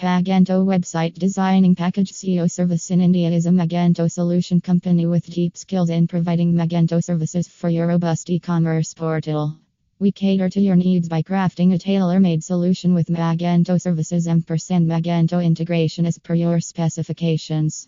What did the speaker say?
Magento website designing package SEO service in India is a Magento solution company with deep skills in providing Magento services for your robust e-commerce portal. We cater to your needs by crafting a tailor-made solution with Magento services and Magento integration as per your specifications.